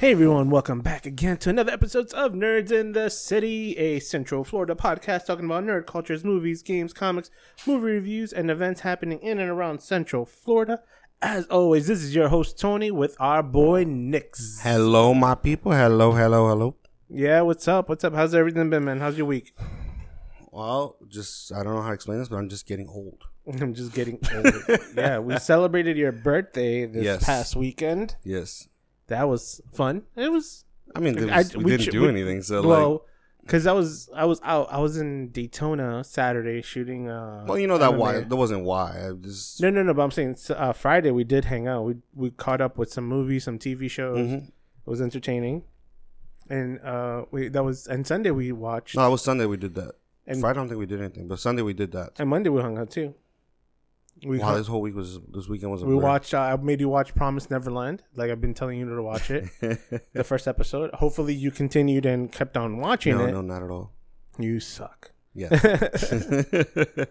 Hey everyone, welcome back again to another episode of Nerds in the City, a Central Florida podcast talking about nerd cultures, movies, games, comics, movie reviews, and events happening in and around Central Florida. As always, this is your host Tony with our boy Nix. Hello, my people. Hello, hello, hello. Yeah, what's up? What's up? How's everything been, man? How's your week? Well, just I don't know how to explain this, but I'm just getting old. I'm just getting older. yeah, we celebrated your birthday this Yes. past weekend. Yes. That was fun. It was I mean, there I- we, we didn't ch- do we- anything, so like, well, because I was I was out. I was in Daytona Saturday shooting. Uh, well, you know that MMA. why that wasn't why. I just No, no, no. But I'm saying uh, Friday we did hang out. We we caught up with some movies, some TV shows. Mhm. It was entertaining, and uh, we that was and Sunday we watched, no, it was Sunday we did that. and Friday I don't think we did anything, but Sunday we did that. and Monday we hung out too. We wow, this whole week was this weekend was a we blur. watched. Uh, I made you watch Promise Neverland, like I've been telling you to watch it. the first episode. Hopefully, you continued and kept on watching no, it. no, not at all. You suck. Yeah.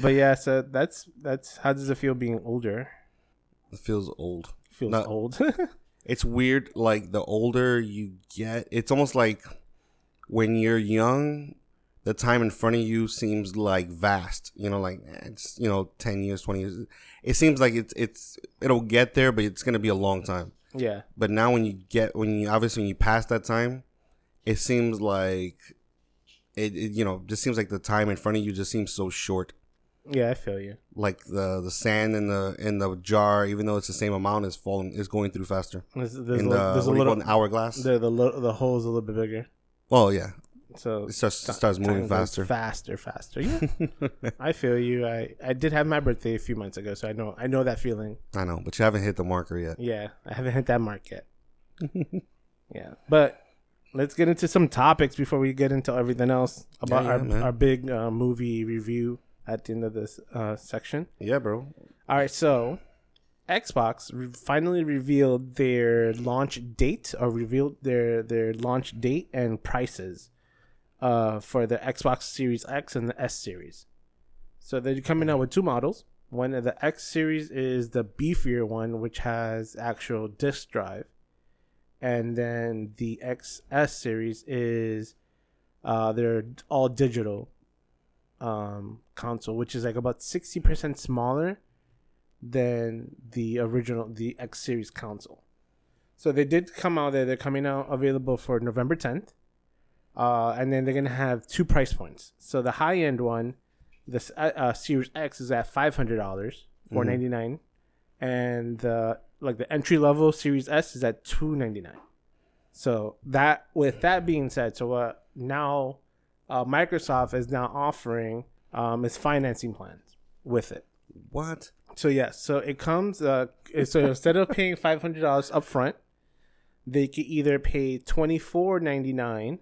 but yeah, so that's that's how does it feel being older? it feels old. Feels No. old. It's weird. Like the older you get, it's almost like when you're young, the time in front of you seems like vast. You know, like it's you know ten years, twenty years. It seems like it's it's it'll get there, but it's gonna be a long time. yeah, But now when you get when you obviously when you pass that time, it seems like it, it you know just seems like the time in front of you just seems so short. yeah, I feel you. Like the the sand in the in the jar, even though it's the same amount, is falling is going through faster. There's, there's, in a, the there's a you little an hourglass. the the the hole's a little bit bigger, Oh yeah, so it starts ti- starts moving faster. faster, faster. Yeah, I feel you. I I did have my birthday a few months ago, so I know I know that feeling. I know, but you haven't hit the marker yet. Yeah, I haven't hit that mark yet. yeah, but let's get into some topics before we get into everything else about Yeah, yeah, our our big uh, movie review at the end of this uh, section. Yeah, bro. All right, so Xbox re- finally revealed their launch date or revealed their their launch date and prices uh, for the Xbox Series X and the S Series. So they're coming out with two models. One of the X Series is the beefier one, which has actual disk drive, and then the XS Series is uh, they're all digital um, console, which is like about sixty percent smaller than the original the X series console. So they did come out there. They're coming out available for November 10th. Uh, and then they're gonna have two price points. So the high end one, this uh, uh, Series X is at five hundred dollars, four ninety nine, and the like the entry level Series S is at two ninety nine. So that with that being said, so uh, now uh, Microsoft is now offering um, its financing plans with it. What? So yes, so it comes. Uh, so instead of paying five hundred dollars up front, they could either pay twenty four ninety nine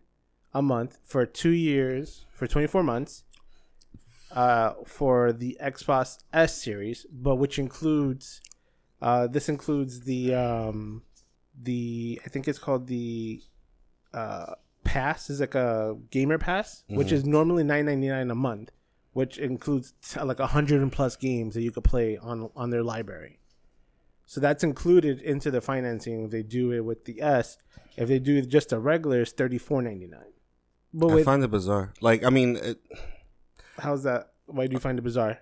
a month for two years for 24 months uh, for the Xbox S series, but which includes uh, this includes the um, the I think it's called the uh, pass is like a gamer pass, mm-hmm. which is mm-hmm. normally 9.99 a month, which includes t- like 100 plus games that you could play on on their library. So that's included into the financing if they do it with the S. If they do just a regular, it's 34.99. But wait, I find it bizarre. Like, I mean, it, how's that? Why do you find it bizarre?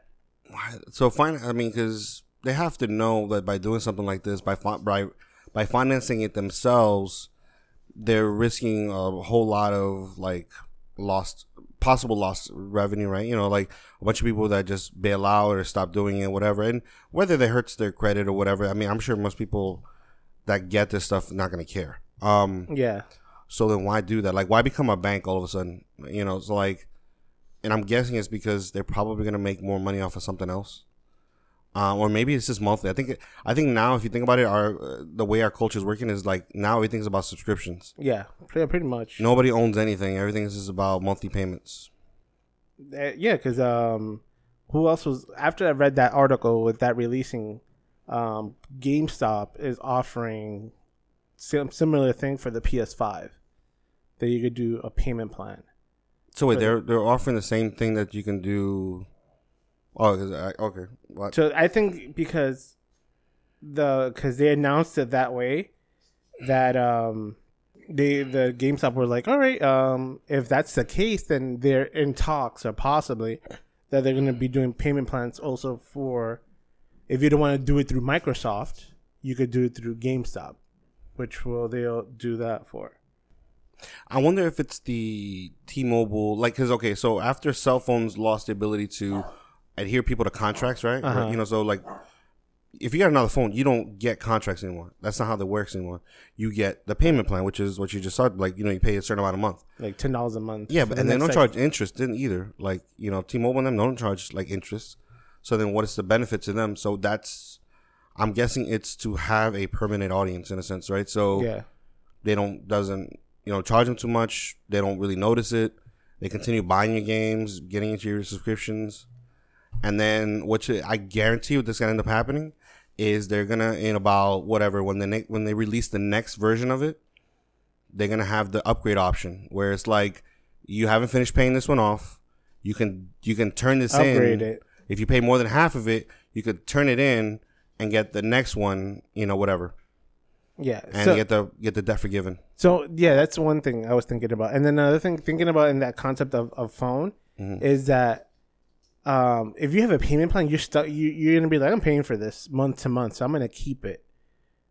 So, fine. I mean, because they have to know that by doing something like this, by by by financing it themselves, they're risking a whole lot of like lost possible lost revenue, right? You know, like a bunch of people that just bail out or stop doing it, whatever. And whether that hurts their credit or whatever, I mean, I'm sure most people that get this stuff not going to care. Um, yeah. So then why do that? Like why become a bank all of a sudden? You know, it's like and I'm guessing it's because they're probably gonna make more money off of something else. Uh, or maybe it's just monthly. I think I think now if you think about it, our uh, the way our culture is working is like now everything's about subscriptions. yeah, pretty, pretty much. Nobody owns anything. Everything is just about monthly payments. Uh, yeah, because um, who else was after I read that article with that releasing? Um, GameStop is offering some similar thing for the PS5 that you could do a payment plan. So wait, they're they're offering the same thing that you can do. Oh, I, okay. What? So I think because the because they announced it that way, that um they the GameStop were like, all right, um, if that's the case, then they're in talks or possibly that they're going to be doing payment plans also for if you don't want to do it through Microsoft, you could do it through GameStop, which will they'll do that for. I wonder if it's the T-Mobile, like, because okay, so after cell phones lost the ability to adhere people to contracts, right? Uh-huh. Right, You know, so like, if you got another phone, you don't get contracts anymore. That's not how that works anymore. You get the payment plan, which is what you just said. Like, you know, you pay a certain amount a month. Like ten dollars a month. Yeah, but the and they don't charge interest in either. Like, you know, T-Mobile and them don't charge like interest. So then, what is the benefit to them? So that's, I'm guessing it's to have a permanent audience in a sense, right? So Yeah, they don't doesn't you know charge them too much. They don't really notice it. They continue buying your games, getting into your subscriptions, and then what you, I guarantee what this gonna end up happening is they're gonna in about whatever when the ne- when they release the next version of it, they're gonna have the upgrade option where it's like you haven't finished paying this one off, you can you can turn this upgrade in. it. If you pay more than half of it, you could turn it in and get the next one, you know, whatever, Yeah, and so, get the get the debt forgiven. So yeah, that's one thing I was thinking about, and then another thing thinking about in that concept of, of phone Mhm. is that um, if you have a payment plan, you're stuck. You, you're gonna be like, I'm paying for this month to month, so I'm gonna keep it.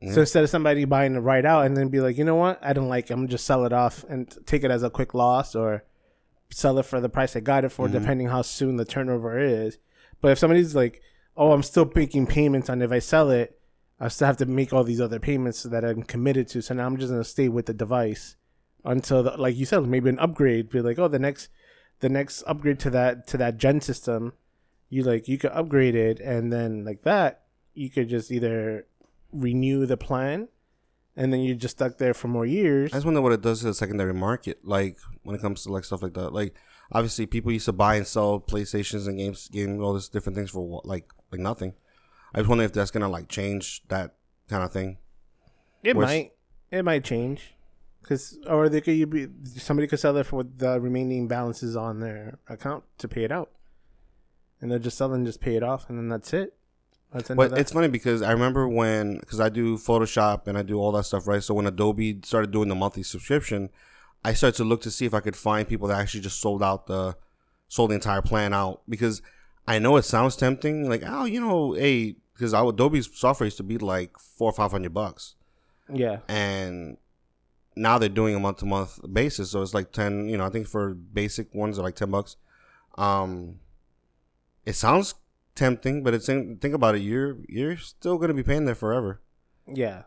Yeah. So instead of somebody buying it right out and then be like, you know what, I don't like, it. I'm gonna just sell it off and t- take it as a quick loss or sell it for the price I got it for, Mhm. depending how soon the turnover is. But if somebody's like, oh, I'm still making payments on if I sell it, I still have to make all these other payments that I'm committed to. So now I'm just gonna stay with the device until, the, like you said, maybe an upgrade. Be like, oh, the next, the next upgrade to that to that gen system, you like you could upgrade it, and then like that, you could just either renew the plan, and then you're just stuck there for more years. I just wonder what it does to the secondary market, like when it comes to like stuff like that. Like obviously, people used to buy and sell PlayStations and games, game all this different things for like like nothing. I just wonder if that's gonna like change that kind of thing. It Where's- might. It might change. Cause, or they could be somebody could sell it for the remaining balances on their account to pay it out, and they'll just sell and just pay it off, and then that's it. That's the end of But that. it's funny because I remember when because I do Photoshop and I do all that stuff, right? So when Adobe started doing the monthly subscription, I started to look to see if I could find people that actually just sold out the sold the entire plan out because I know it sounds tempting, like oh, you know, hey, because Adobe's software used to be like four or five hundred bucks. yeah, and now they're doing a month to month basis, so it's like ten. You know, I think for basic ones are like ten bucks. Um, it sounds tempting, but it's think about it. You're you're still gonna be paying there forever, yeah.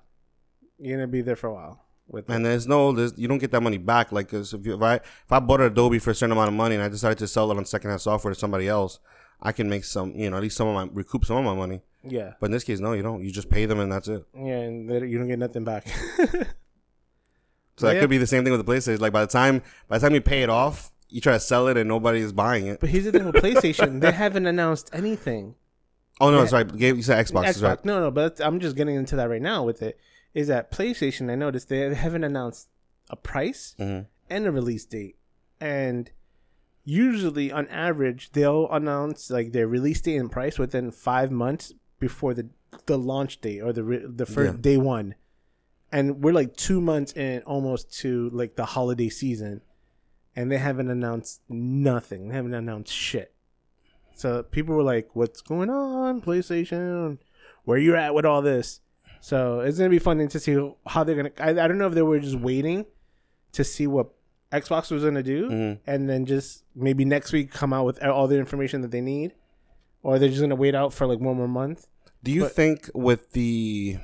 You're gonna be there for a while with and there's no there's, you don't get that money back. Like, 'cause if you, if I if I bought Adobe for a certain amount of money and I decided to sell it on secondhand software to somebody else, I can make some. You know, at least some of my recoup some of my money. Yeah, But in this case, no, you don't. You just pay them and that's it. yeah, and you don't get nothing back. So that Yeah. could be the same thing with the PlayStation. Like by the time by the time you pay it off, you try to sell it and nobody is buying it. but here's the thing with PlayStation: they haven't announced anything. Oh no, Yeah. right. You said Xbox, Xbox. is right. No, no, but I'm just getting into that right now with it. Is that PlayStation? I noticed they haven't announced a price Mhm. and a release date, and usually on average they'll announce like their release date and price within five months before the the launch date or the re- the first Yeah. day one, and we're like two months in almost to like the holiday season, and they haven't announced nothing. They haven't announced shit. So people were like, "What's going on, PlayStation? Where you at with all this?" So it's gonna be fun to see how they're gonna. I, I don't know if they were just waiting to see what Xbox was gonna do, Mhm. and then just maybe next week come out with all the information that they need, or they're just gonna wait out for like one more month. Do you But- think with the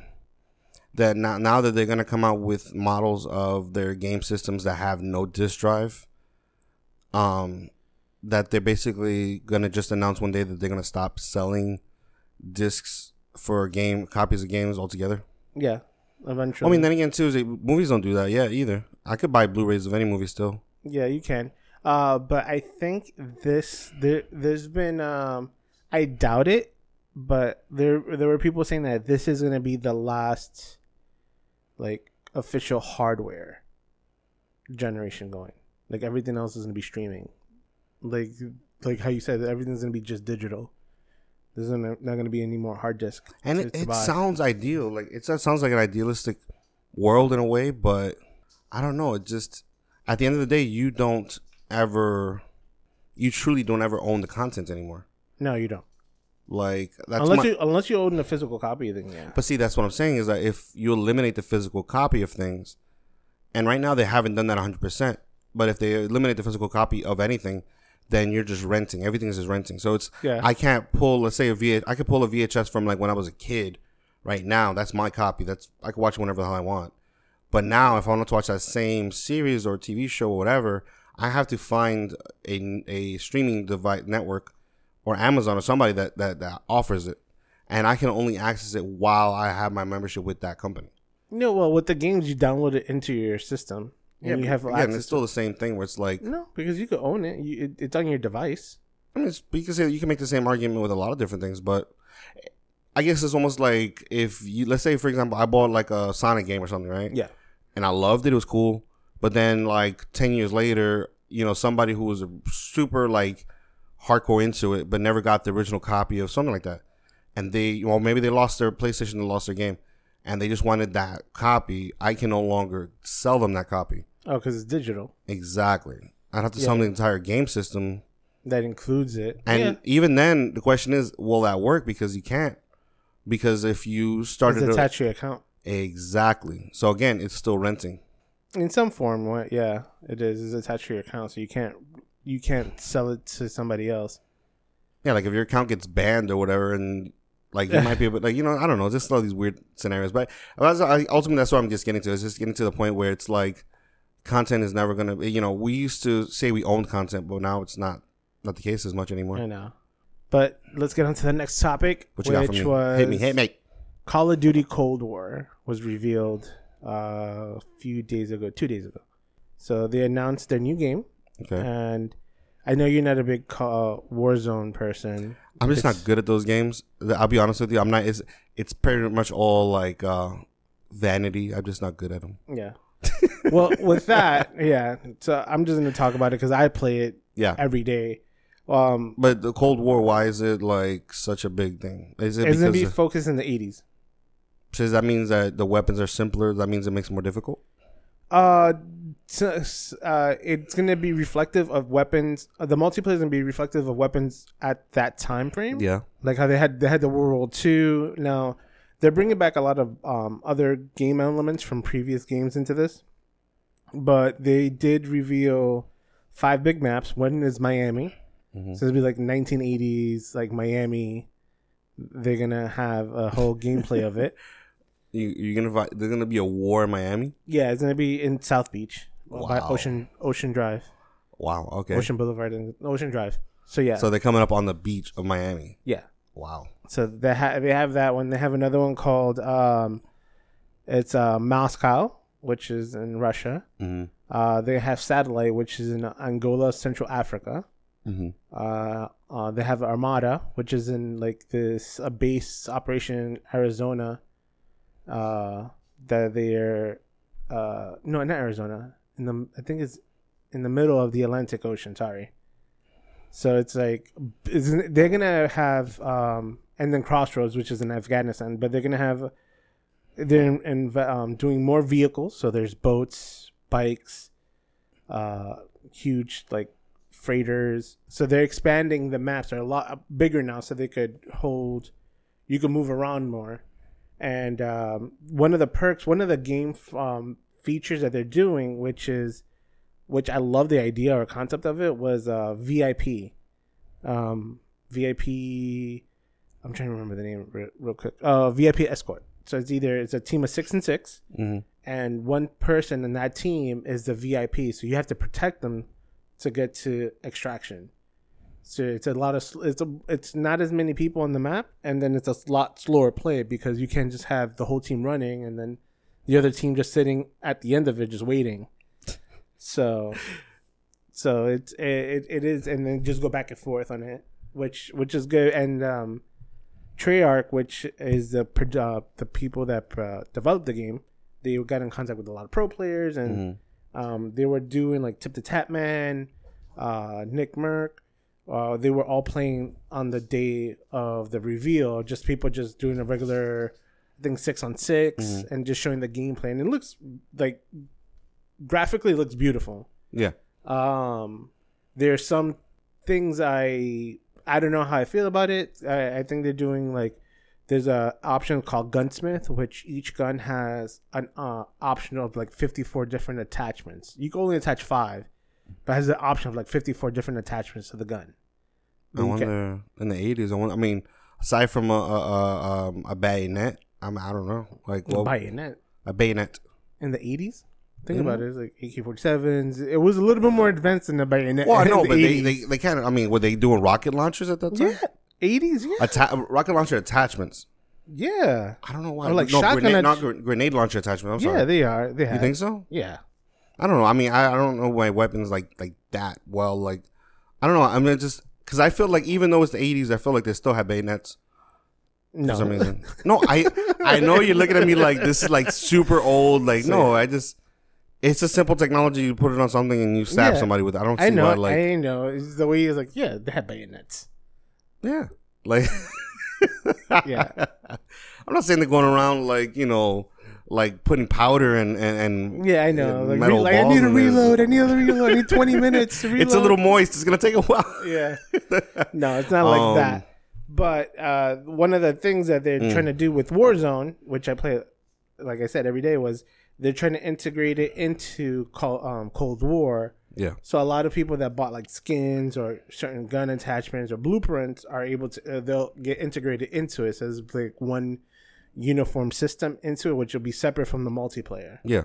that now now that they're gonna come out with models of their game systems that have no disk drive, um, that they're basically gonna just announce one day that they're gonna stop selling discs for game copies of games altogether? Yeah, eventually. I mean, then again, too, is movies don't do that yet either. I could buy Blu-rays of any movie still. Yeah, you can. Uh, but I think this there there's been um I doubt it, but there there were people saying that this is gonna be the last like official hardware generation going. Like everything else is gonna be streaming. Like like how you said, everything's gonna be just digital. There's not gonna be any more hard disk. And to- it, to it sounds ideal. Like it sounds like an idealistic world in a way, but I don't know. It just at the end of the day, you don't ever, you truly don't ever own the content anymore. No, you don't. Like that's unless my, you unless you own the physical copy, then yeah. But see, that's what I'm saying is that if you eliminate the physical copy of things, and right now they haven't done that 100%, but if they eliminate the physical copy of anything, then you're just renting. Everything is just renting. So it's Yeah. I can't pull. Let's say a V. I could pull a VHS from like when I was a kid. Right now, that's my copy. That's I can watch it whenever the hell I want. But now, if I want to watch that same series or TV show or whatever, I have to find a, a streaming device network or Amazon or somebody that, that, that offers it. And I can only access it while I have my membership with that company. No, well, with the games you download it into your system, and you have again, it's still the same thing where it's like, no, because you could own it. You, it. It's on your device. I mean, it's, you can say you can make the same argument with a lot of different things, but I guess it's almost like if you, let's say, for example, I bought like a Sonic game or something, right? Yeah. and I loved it. It was cool. But then, like ten years later, you know, somebody who was super like hardcore into it, but never got the original copy of something like that, and they, well, maybe they lost their PlayStation, and lost their game, and they just wanted that copy. I can no longer sell them that copy. Oh, because it's digital. Exactly. I'd have to sell them the entire game system, That includes it. and yeah. even then, the question is, will that work? Because you can't. Because if you It's started to, attached to your account exactly, so again, it's still renting. in some form. What? Yeah, it is. It's attached to your account, so you can't you can't sell it to somebody else. Yeah, like if your account gets banned or whatever, and like you might be able, like you know, I don't know, just all these weird scenarios. But ultimately, that's what I'm just getting to. It's just getting to the point where it's like content is never gonna. Be you know, we used to say we owned content, but now it's not not the case as much anymore. I know. But let's get on to the next topic, What you got for which me? was hit me, hit me. Call of Duty Cold War was revealed uh, a few days ago, two days ago. So they announced their new game, Okay, and I know you're not a big Call Warzone person. I'm just It's- not good at those games. I'll be honest with you. I'm not. It's it's pretty much all like uh vanity. I'm just not good at them. Yeah. well, with that, yeah. So I'm just gonna talk about it because I play it Yeah, every day. Um, but the Cold War, why is it like such a big thing? Is it it's gonna be focused in the 80s. says that means that the weapons are simpler? That means it makes it more difficult. Uh, so, uh, it's gonna be reflective of weapons. Uh, the multiplayer is gonna be reflective of weapons at that time frame. Yeah. like how they had they had the World War II. Now they're bringing back a lot of um, other game elements from previous games into this, but they did reveal five big maps. One is Miami, Mhm. so it'll be like 1980s, like Miami. They're gonna have a whole gameplay of it. You you're gonna fight, there's gonna be a war in Miami. Yeah, it's gonna be in South Beach uh, by Ocean Ocean Drive, Wow. Okay. Ocean Boulevard, and Ocean Drive. So yeah, So they're coming up on the beach of Miami. yeah. Wow. So they have they have that one. They have another one called um, it's uh, Moscow, which is in Russia. hmm Uh, they have Satellite, which is in Angola, Central Africa. hmm Uh, uh, they have Armada, which is in like this a base operation in Arizona. Uh, that they're uh, no, not Arizona. In the I think it's in the middle of the Atlantic Ocean. Sorry. So it's like they're gonna have um, and then Crossroads, which is in Afghanistan, but they're gonna have they're in, in, um, doing more vehicles. So there's boats, bikes, uh, huge like freighters. So they're expanding the maps. They're a lot bigger now, so they could hold. You can move around more. And um, one of the perks, one of the game um, features that they're doing, which is, which I love the idea or concept of it, was uh, VIP. Um, VIP. I'm trying to remember the name real, real quick. Uh, VIP escort. So it's either it's a team of six and six, hmm and one person in that team is the VIP. So you have to protect them to get to extraction. So it's a lot of it's a, it's not as many people on the map, and then it's a lot slower play because you can't just have the whole team running and then the other team just sitting at the end of it just waiting. So, so it's it, it is, and then just go back and forth on it, which which is good. And um, Treyarch, which is the uh, the people that uh, developed the game, they got in contact with a lot of pro players, and um, they were doing like TimTheTatman, uh, Nick Merck. Uh, they were all playing on the day of the reveal. Just people just doing a regular I think six on 6 Mm-hmm. and just showing the gameplay, and it looks like graphically looks beautiful. Yeah. Um, there's some things I I don't know how I feel about it. I, I think they're doing like there's a option called gunsmith, which each gun has an uh, option of like 54 different attachments. You can only attach five, but has the option of like 54 different attachments to the gun. I You can- wonder in the eighties. I, wonder, I mean, aside from a a, a, um, a bayonet, I mean, I don't know, like well, a bayonet a bayonet. in the 80s. Think Mm-hmm. about it. It's like AK-47s. It was a little bit more advanced than the bayonet. Well, I know, the but they, 80s. they they kind of. I mean, were they doing rocket launchers at that time? yeah, 80s. Yeah, Atta- rocket launcher attachments. yeah, I don't know why. Or like no, shotgun grenade, att- not grenade launcher attachment. I'm sorry. yeah. They are. They have. you think so? Yeah. I don't know. I mean, I, I don't know my weapons like like that well. Like, I don't know. I mean, just because I feel like even though it's the '80s, I feel like they still have bayonets No. for some reason. no, I I know you're looking at me like this is like super old. Like, no, I just it's a simple technology. You put it on something and you stab Yeah. somebody with. it. I don't see I know. why. Like, I know. It's the way he's like, yeah, they have bayonets. yeah, like Yeah. I'm not saying they're going around like you know. Like putting powder and and, and Yeah, I know. Like, metal re- like I balls need in there. reload. I need to reload. I need 20 minutes to reload. It's a little moist. It's gonna take a while. Yeah. No, it's not like Um, that. But uh, one of the things that they're trying to do with Warzone, which I play, like I said, every day, was they're trying to integrate it into Col- um, Cold War. Yeah. So a lot of people that bought like skins or certain gun attachments or blueprints are able to uh, they'll get integrated into it. So it's like one uniform system into it, which will be separate from the multiplayer Yeah.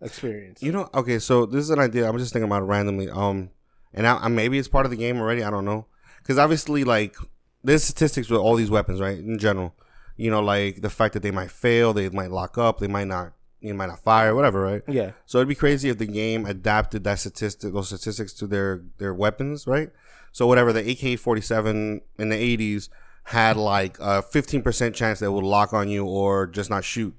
experience. You know, okay, so this is an idea. I'm just thinking about it randomly. Um, and I, I, maybe it's part of the game already. I don't know, because obviously, like, there's statistics with all these weapons, right? In general, you know, like the fact that they might fail, they might lock up, they might not, you might not fire, whatever, right? Yeah. So it'd be crazy if the game adapted that statistic, those statistics to their their weapons, right? So whatever the AK-47 in the 80s had like a 15% chance that it would lock on you or just not shoot.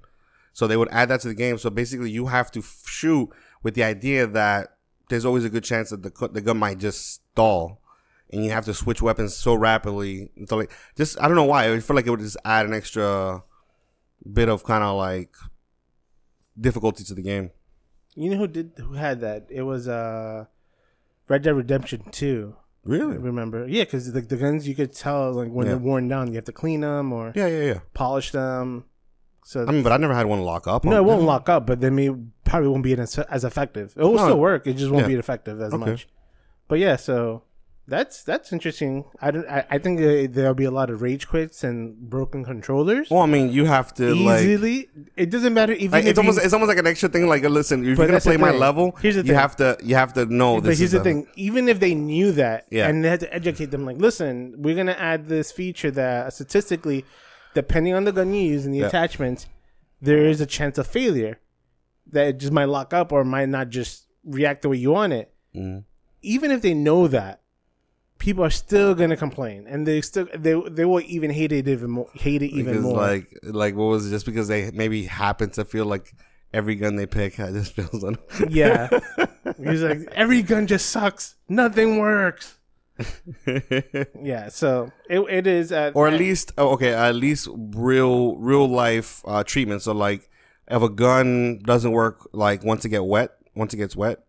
So they would add that to the game. So basically, you have to f- shoot with the idea that there's always a good chance that the the gun might just stall, and you have to switch weapons so rapidly. So like, just I don't know why. I feel like it would just add an extra bit of kind of like difficulty to the game. You know who did who had that? It was uh Red Dead Redemption 2. Really? Remember? Yeah, because the, the guns you could tell like when Yeah. they're worn down, you have to clean them or Yeah, yeah, yeah. polish them. So I mean, but I never had one lock up. no, it won't lock up, but then may probably won't be as, as effective. It will No. still work. It just won't Yeah. be effective as Okay. much. But yeah, so that's that's interesting. I don't. I, I think uh, there'll be a lot of rage quits and broken controllers. Well, I mean, you have to like. Easily, it doesn't matter even Like, if it's almost it's almost like an extra thing. Like, listen, if you're gonna that's the play my thing. level, Here's the you thing. have to you have to know But this. here's is the a- thing: even if they knew that, Yeah. and they had to educate them, like, listen, we're gonna add this feature that statistically, depending on the gun you use and the Yeah. attachments, there is a chance of failure that it just might lock up or might not just react the way you want it. Mhm. Even if they know that, people are still gonna complain, and they still they they will even hate it even more. Hate it even because more. like like what was it? Just because they maybe happen to feel like every gun they pick just feels on. yeah, he's like every gun just sucks. Nothing works. Yeah, so it, it is at or at least oh, okay, at least real real life uh, treatment. So like, if a gun doesn't work, like once it get wet, once it gets wet,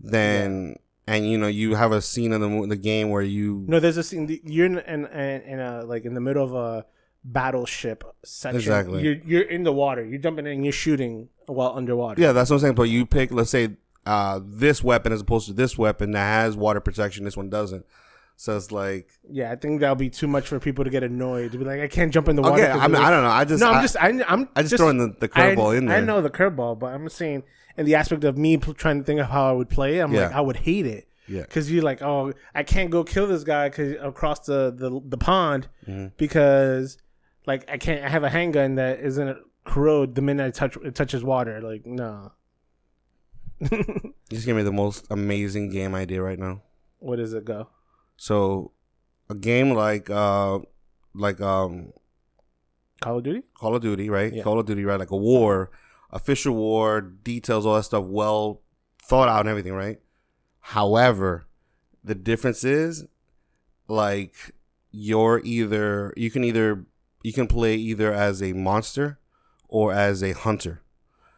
then and you know you have a scene in the the game where you No, there's a scene. You're in, in, in, in a like in the middle of a battleship section. Exactly. You're you're in the water. You're jumping in. and You're shooting while underwater. yeah, that's what I'm saying. But you pick, let's say, uh, this weapon as opposed to this weapon that has water protection. This one doesn't. So it's like Yeah, I think that'll be too much for people to get annoyed. To be like, I can't jump in the water. okay. I mean, of I don't know. I just no, I'm I, just I, I'm I just throwing the, the curveball in there. I know the curveball, but I'm saying in the aspect of me trying to think of how I would play. I'm like, I would hate it. Yeah. because you're like, oh, I can't go kill this guy cause, across the the, the pond Mm-hmm. because like I can't. I have a handgun that isn't corrode the minute I touch it touches water. Like no. You just gave me the most amazing game idea right now. What does it go? So, a game like uh, like um, Call of Duty. Call of Duty, right? Yeah. Call of Duty, right? Like a war, official war, details, all that stuff, well thought out and everything, right? However, the difference is, like, you're either you can either you can play either as a monster or as a hunter.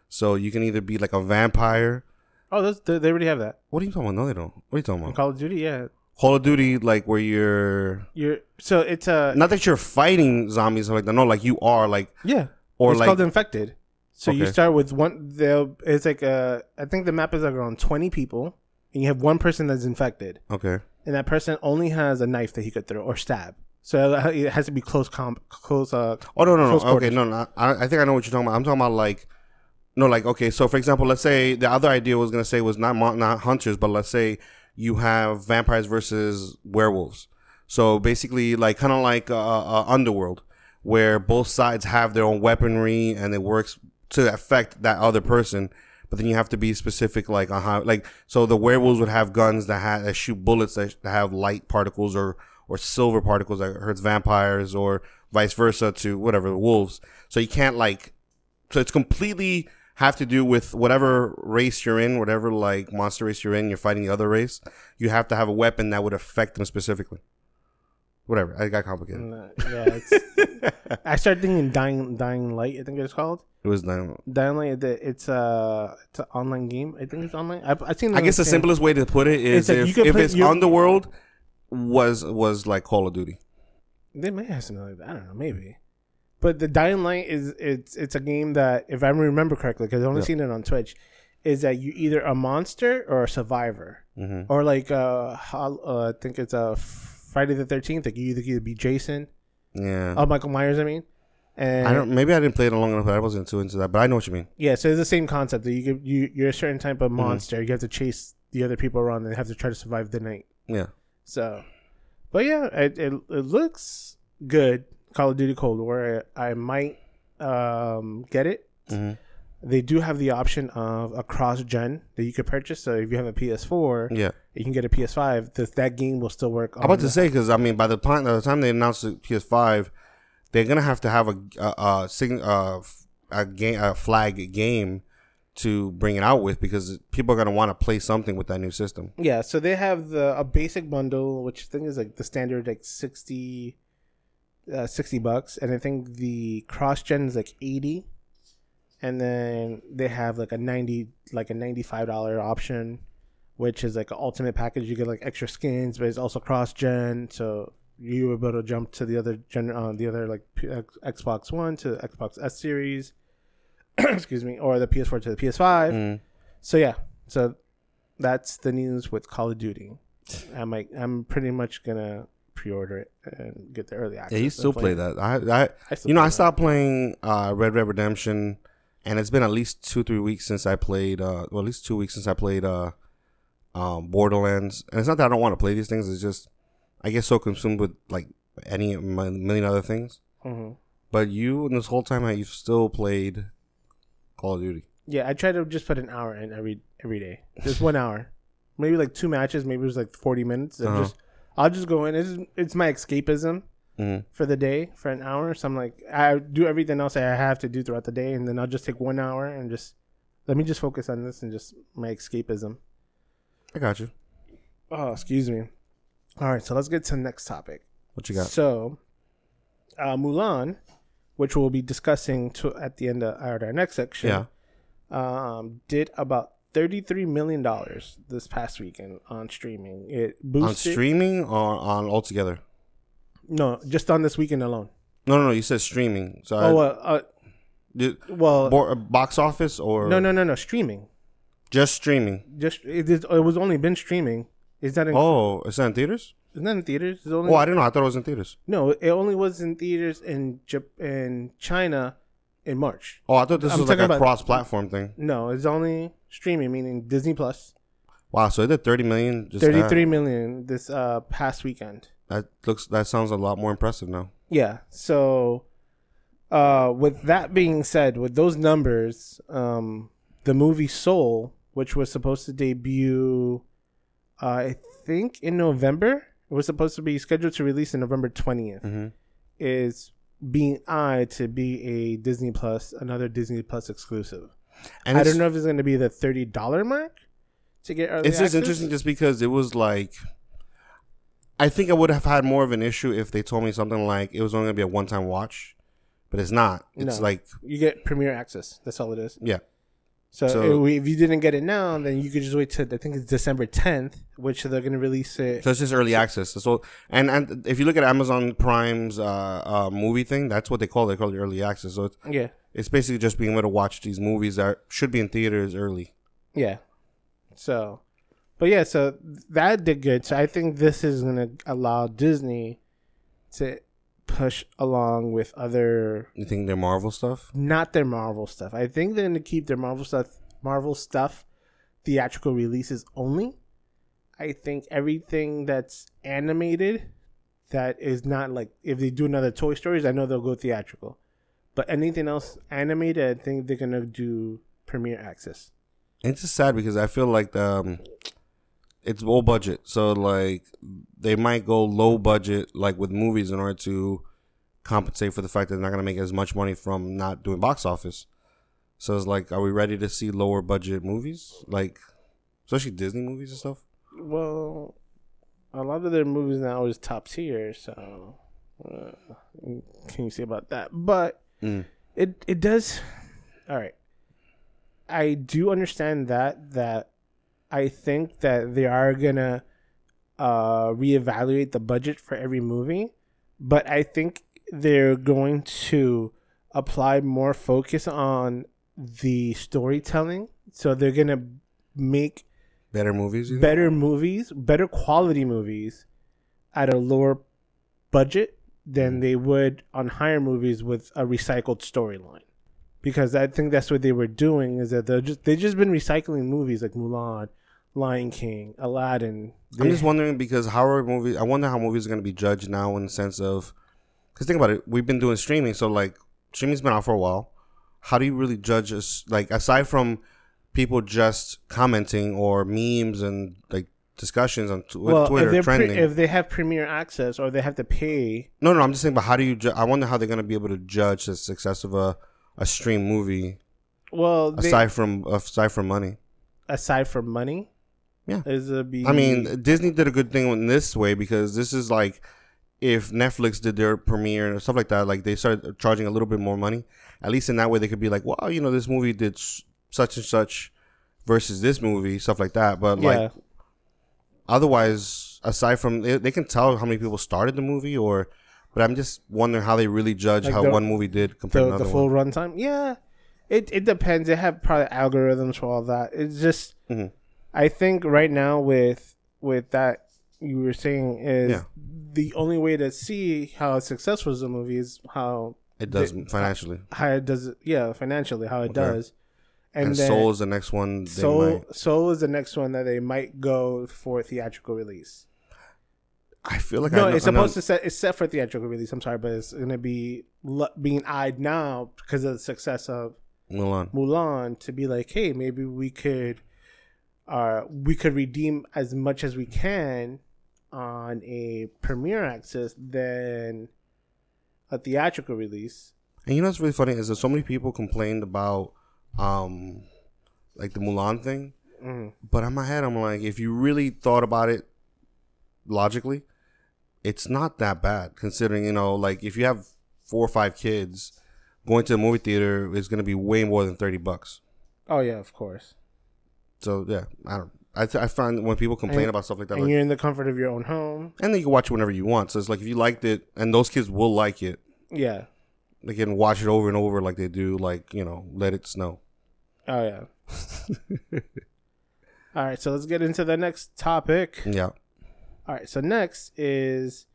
So you can either be like a vampire. Oh, those, they they already have that. What are you talking about? No, they don't. What are you talking In about? Call of Duty, yeah. Call of Duty, like where you're You're so it's a not that you're fighting zombies or like that. No, like you are like yeah. or it's like called infected. So you start with one. They'll it's like a. I think the map is like around twenty people, and you have one person that's infected, okay. and that person only has a knife that he could throw or stab. So it has to be close comp, close. Uh, Oh no no no. Okay, no no. I, I think I know what you're talking about. I'm talking about like no like okay. So for example, let's say the other idea was gonna say was not not hunters, but let's say you have vampires versus werewolves. So basically, like kind of like uh, uh, Underworld, where both sides have their own weaponry and it works to affect that other person. But then you have to be specific, like on how, like so the werewolves would have guns that have that shoot bullets that, that have light particles or or silver particles that hurts vampires or vice versa to whatever wolves. So you can't like so it's completely have to do with whatever race you're in, whatever like monster race you're in, you're fighting the other race. You have to have a weapon that would affect them specifically. Whatever. I got complicated. uh, yeah, it's, I started thinking dying dying light. I think it's called It was done. dying light. the- It's a it's an online game. I think it's online. I've, I've seen. I guess the simplest. simplest way to put it is It's if, could if play- it's you- Underworld was was like Call of Duty. They may have something like that. I don't know, maybe. But the Dying Light is it's it's a game that, if I remember correctly, because I've only Yeah. seen it on Twitch, is that you either a monster or a survivor, hmm or like uh, hol- uh I think it's a Friday the Thirteenth. Like you think either either be Jason, Yeah. oh Michael Myers, I mean, and I don't. Maybe I didn't play it long enough. But I wasn't too into that. But I know what you mean. yeah, so it's the same concept that you could, you you're a certain type of Mm-hmm. monster. You have to chase the other people around and have to try to survive the night. Yeah. So, but yeah, it, it, it looks good. Call of Duty Cold War. I, I might um, get it. hmm They do have the option of a cross gen that you could purchase. So if you have a PS4, Yeah. you can get a PS5. That that game will still work. I'm about to say because I mean, by the time by the time they announce the PS5, they're gonna have to have a a, a, uh, game a flag game to bring it out with because people are gonna want to play something with that new system. Yeah, so they have the a basic bundle, which I think is like the standard like 60, uh, 60 bucks, and I think the cross gen is like eighty, and then they have like a ninety like a ninety five dollar option, which is like an ultimate package. You get like extra skins, but it's also cross gen, so you were able to jump to the other gen, uh, the other like P- Xbox One to Xbox S series, excuse me, or the PS4 to the PS5. Mm. So yeah, so that's the news with Call of Duty. i'm like I'm pretty much gonna pre-order it and get the early access. Yeah, you still play it. that. I, I I you know, play I that. stopped playing uh, Red Red Redemption, and it's been at least two three weeks since I played. Uh, well, at least two weeks since I played uh, um, Borderlands. And it's not that I don't want to play these things. It's just I get so consumed with like any million other things. Mhm. But you, in this whole time, you've still played Call of Duty. Yeah, I try to just put an hour in every every day, just one hour, maybe like two matches, maybe it was like forty minutes, and Uh-huh. just I'll just go in. It's it's my escapism hmm for the day for an hour. So I'm like, I do everything else I have to do throughout the day, and then I'll just take one hour and just let me just focus on this and just my escapism. I got you. Oh, excuse me. All right, so let's get to the next topic. What you got? So, uh, Mulan, which we'll be discussing to at the end of our, our next section, Yeah. um, did about thirty-three million dollars this past weekend on streaming. It boosted On streaming or on altogether? No, just on this weekend alone. No, no, no. You said streaming. So Oh, I, uh, uh, did, well, bo- uh, box office or no, no, no, no, streaming. just streaming? Just it, is- it was only been streaming. Is that in, Oh, is that in theaters? It's not in theaters. It's only Oh, I didn't know. I thought it was in theaters. no. It only was in theaters in Jap- in China in March. Oh, I thought this I'm was like a about- cross-platform thing. No, it's only streaming, meaning Disney Plus. Wow, so it did thirty million. Just that. Thirty-three million this uh past weekend. That looks. That sounds a lot more impressive now. Yeah. So, uh, with that being said, with those numbers, um, the movie Soul, which was supposed to debut, uh, I think in November, it was supposed to be scheduled to release in November 20th, hmm is being eyed to be a Disney Plus, another Disney Plus exclusive. And I don't know if it's going to be the thirty dollar mark to get early it's just interesting just because it was like. I think I would have had more of an issue if they told me something like it was only gonna be a one-time watch, but it's not. It's No. like You get premiere access. That's all it is. yeah, So, So- if you didn't get it now, then you could just wait till I think it's December 10th, which they're gonna release it. so it's just early access. So and and if you look at Amazon Prime's uh, uh movie thing, that's what they call it. They call it early access. So it's, Yeah, it's basically just being able to watch these movies that should be in theaters early. yeah. So, but yeah, so that did good. So I think this is gonna allow Disney to push along with other You think they're Marvel stuff? not their Marvel stuff. I think they're gonna keep their Marvel stuff Marvel stuff theatrical releases only. I think everything that's animated that is not like if they do another Toy Stories, I know they'll go theatrical. But anything else animated, I think they're gonna do premiere access. It's just sad because I feel like um, it's low budget. So like they might go low budget like with movies in order to compensate for the fact that they're not gonna make as much money from not doing box office. So it's like, are we ready to see lower budget movies? Like especially Disney movies and stuff? Well, a lot of their movies now is top tier, so uh, can you say about that? But Mm. it it does. All right, I do understand that that I think that they are gonna uh reevaluate the budget for every movie, but I think they're going to apply more focus on the storytelling. So they're gonna make Better movies? better movies, better quality movies at a lower budget than they would on higher movies with a recycled storyline. Because I think that's what they were doing is that they're just they just been recycling movies like Mulan, Lion King, Aladdin. I'm just wondering because how are movies? I wonder how movies are going to be judged now in the sense of, because think about it, we've been doing streaming, so like streaming's been out for a while. How do you really judge us? Like aside from people just commenting or memes and like discussions on tw- well, Twitter if, they're pre- trending. if they have premiere access or they have to pay, no, no, I'm just saying. But how do you? Ju- I wonder how they're going to be able to judge the success of a a stream movie well, they, aside from aside from money. aside from money, Yeah. is a be. I mean, Disney did a good thing in this way because this is like if Netflix did their premiere and stuff like that, like they started charging a little bit more money. At least in that way, they could be like, "Wow, you know, this movie did such and such versus this movie, stuff like that." But yeah, like otherwise, aside from they, they can tell how many people started the movie, or but I'm just wondering how they really judge Like how the- one movie did compared the, to the another full one. runtime. Yeah, it it depends. They have probably algorithms for all that. It's just Mhm. I think right now with with that you were saying is Yeah. the only way to see how successful is a movie is how It does the- financially, how it does it yeah financially how it Okay. does and, and, then Soul is the next one. They Soul might. Soul is the next one that they might go for theatrical release. I feel like no, I know, it's supposed to set it's set for theatrical release. I'm sorry, but it's gonna be being eyed now because of the success of Mulan. Mulan to be like, hey, maybe we could, uh, we could redeem as much as we can on a premiere access than a theatrical release. And you know what's really funny is that so many people complained about, um, like the Mulan thing. Mm. But in my head, I'm like, if you really thought about it logically, it's not that bad. Considering you know, like if you have four or five kids, going to the movie theater is going to be way more than thirty bucks. Oh yeah, of course. So yeah, I don't. I, th- I find when people complain And- about stuff like that, And like, you're in the comfort of your own home. and then you can watch it whenever you want. So it's like if you liked it, and those kids will like it, Yeah. they can watch it over and over like they do, like you know, Let It Snow. Oh yeah. All right, so let's get into the next topic. Yeah. All right, so next is,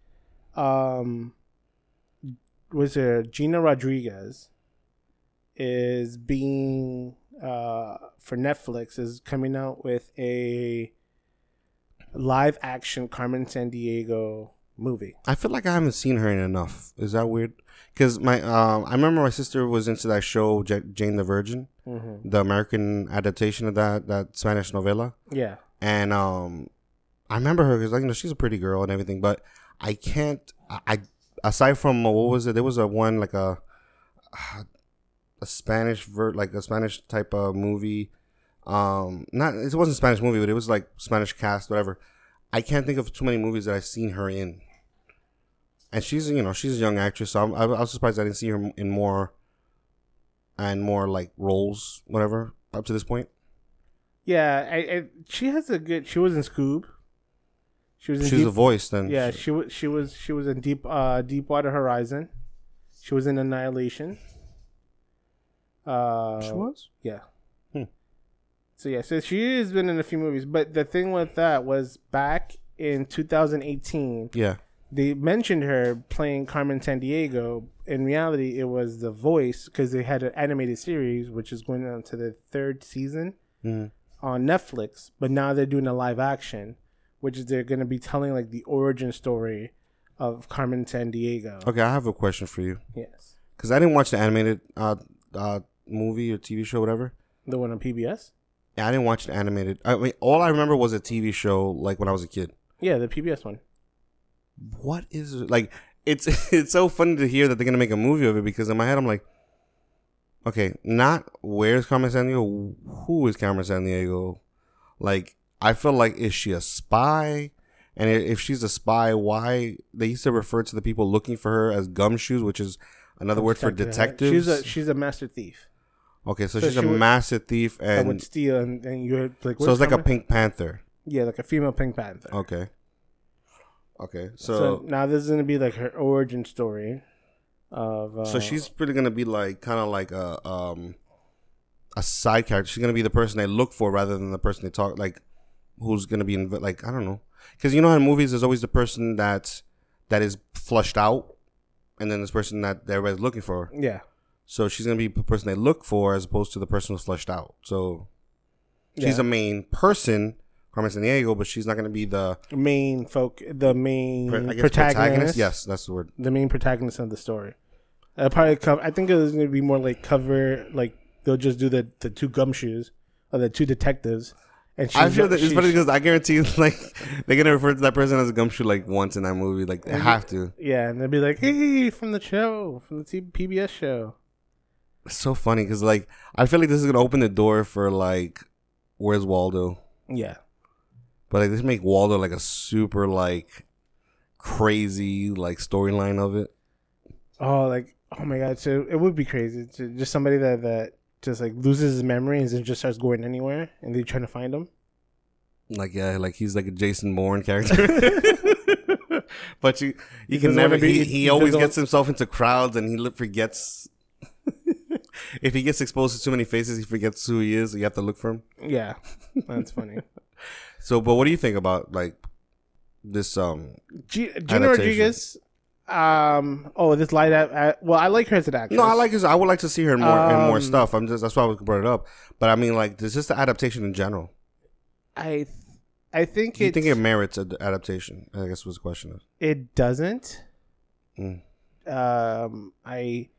um, was there Gina Rodriguez is being uh for Netflix is coming out with a live action Carmen Sandiego movie. I feel like I haven't seen her in enough. Is that weird? Because my, um, I remember my sister was into that show, J- Jane the Virgin, Mm-hmm. the American adaptation of that that Spanish novella, Yeah, and um, I remember her because like you know she's a pretty girl and everything, but I can't. I, I aside from what was it? There was a one like a a Spanish ver like a Spanish type of movie. Um, not it wasn't a Spanish movie, but it was like Spanish cast, whatever. I can't think of too many movies that I've seen her in. and she's you know she's a young actress, so I'm, I was surprised I didn't see her in more and more like roles, whatever, up to this point. Yeah, I, I she has a good. She was in Scoob. She was in She's Deep, a voice then. yeah. She was she was she was in Deep uh Deepwater Horizon. She was in Annihilation. Uh, she was. Yeah. Hmm. So yeah, so she has been in a few movies, but the thing with that was back in 2018, Yeah. they mentioned her playing Carmen Sandiego. In reality, it was the voice because they had an animated series, which is going on to the third season Mhm. on Netflix. But now they're doing a live action, which is they're going to be telling like the origin story of Carmen Sandiego. Okay, I have a question for you Yes, because I didn't watch the animated uh, uh, movie or TV show, whatever. the one on PBS. Yeah, I didn't watch the animated. I mean, all I remember was a TV show, like when I was a kid. Yeah, the PBS one. What is it? like? It's it's so funny to hear that they're gonna make a movie of it because in my head I'm like, okay, not where's Carmen Sandiego? Who is Carmen Sandiego? Like, I feel like is she a spy? And if she's a spy, why they used to refer to the people looking for her as gumshoes, which is another word for detectives. She's a she's a master thief. Okay, so, so she's she a would- master thief, and would steal and, and you're like so it's like a Pink Panther. yeah like a female Pink Panther. Okay. Okay, So, so now this is gonna be like her origin story of. Uh, So she's pretty gonna be like kind of like a um a side character. She's gonna be the person they look for rather than the person they talk like who's gonna be in like I don't know because you know in movies there's always the person that that is flushed out and then this person that everybody's looking for. yeah So she's gonna be the person they look for as opposed to the person who's flushed out. So she's yeah. a main person, Carmen Sandiego, but she's not gonna be the main folk the main I guess, protagonist, Yes, that's the word. the main protagonist of the story. Uh, probably. I think it was gonna be more like cover like they'll just do the the two gumshoes or the two detectives. And she's, I feel that it's funny because I guarantee like they're gonna refer to that person as a gumshoe like once in that movie. Like they have to. Yeah, and they'll be like, "Hey, from the show, from the T- PBS show." It's so funny because like I feel like this is gonna open the door for like where's Waldo, Yeah, but like this make Waldo like a super like crazy like storyline of it. Oh, like oh my god! So it would be crazy to just somebody that that just like loses his memory and then just starts going anywhere, and they're trying to find him. Like yeah, like he's like a Jason Bourne character. but you you can never be- he, he he always gets himself into crowds and he forgets if he gets exposed to too many faces he forgets who he is you have to look for him Yeah, that's funny. so but what do you think about like this um G- Gina Rodriguez. Um. Oh, this light up. Uh, well, I like her as an actress. no i like his i would like to see her in more in more Um, stuff i'm just that's why i was brought it up but i mean like this is the adaptation in general I. th- I think do you think it merits an adaptation i guess was the question is it doesn't. Mm. Um. I.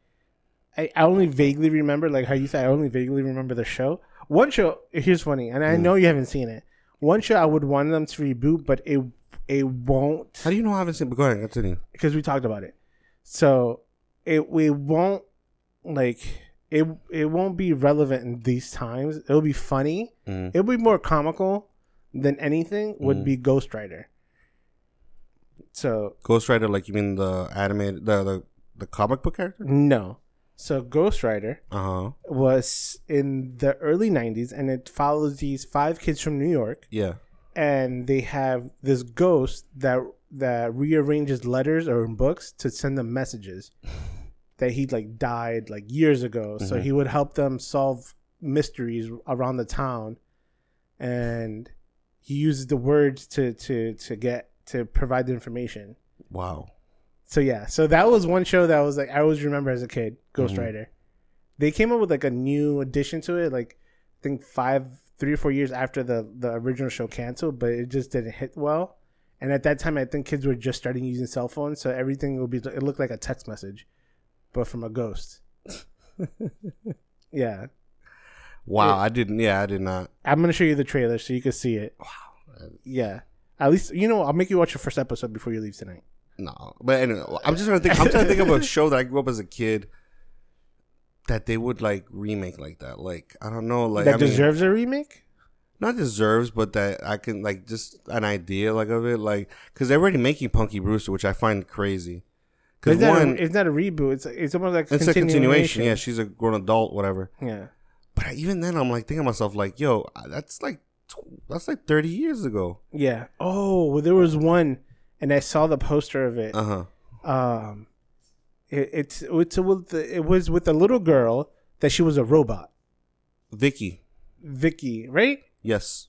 I, I only vaguely remember, like how you said, I only vaguely remember the show. One show, here's funny, and I Mm. know you haven't seen it. One show I would want them to reboot, but it it won't how do you know i haven't seen but go ahead continue because we talked about it. So it we won't like it it won't be relevant in these times. It'll be funny. Mm. It'll be more comical than anything would Mhm. be Ghostwriter. So ghost rider like you mean the animated the the, the comic book character no. So Ghostwriter uh-huh. was in the early 90s and it follows these five kids from New York. Yeah. And they have this ghost that that rearranges letters or books to send them messages that he like died like years ago. So Mhm. he would help them solve mysteries around the town. And he uses the words to to to get to provide the information. Wow so yeah. So that was one show that was like i always remember as a kid ghost Mhm. rider. They came up with like a new addition to it like i think five three or four years after the the original show canceled but it just didn't hit well. And at that time i think kids were just starting using cell phones so everything would be it looked like a text message but from a ghost. Yeah. Wow i didn't yeah i did not. I'm gonna show you the trailer so you can see it. Wow. Yeah. At least you know i'll make you watch the first episode before you leave tonight No, but anyway, I'm just trying to think. I'm trying to think of a show that I grew up as a kid that they would like remake like that. Like I don't know, like that I mean, deserves a remake not deserves, but that I can like just an idea like of it, like because they're already making Punky Brewster, which I find crazy. Because one, a, it's not a reboot. It's it's almost like it's a continuation. Yeah, she's a grown adult, whatever. yeah. But even then, I'm like thinking to myself, like, yo, that's like that's like 30 years ago. Yeah. Oh, well, there was one, and I saw the poster of it. Uh huh. Um, it, it's it's with it was with a little girl that she was a robot, Vicky. Vicky, right? Yes.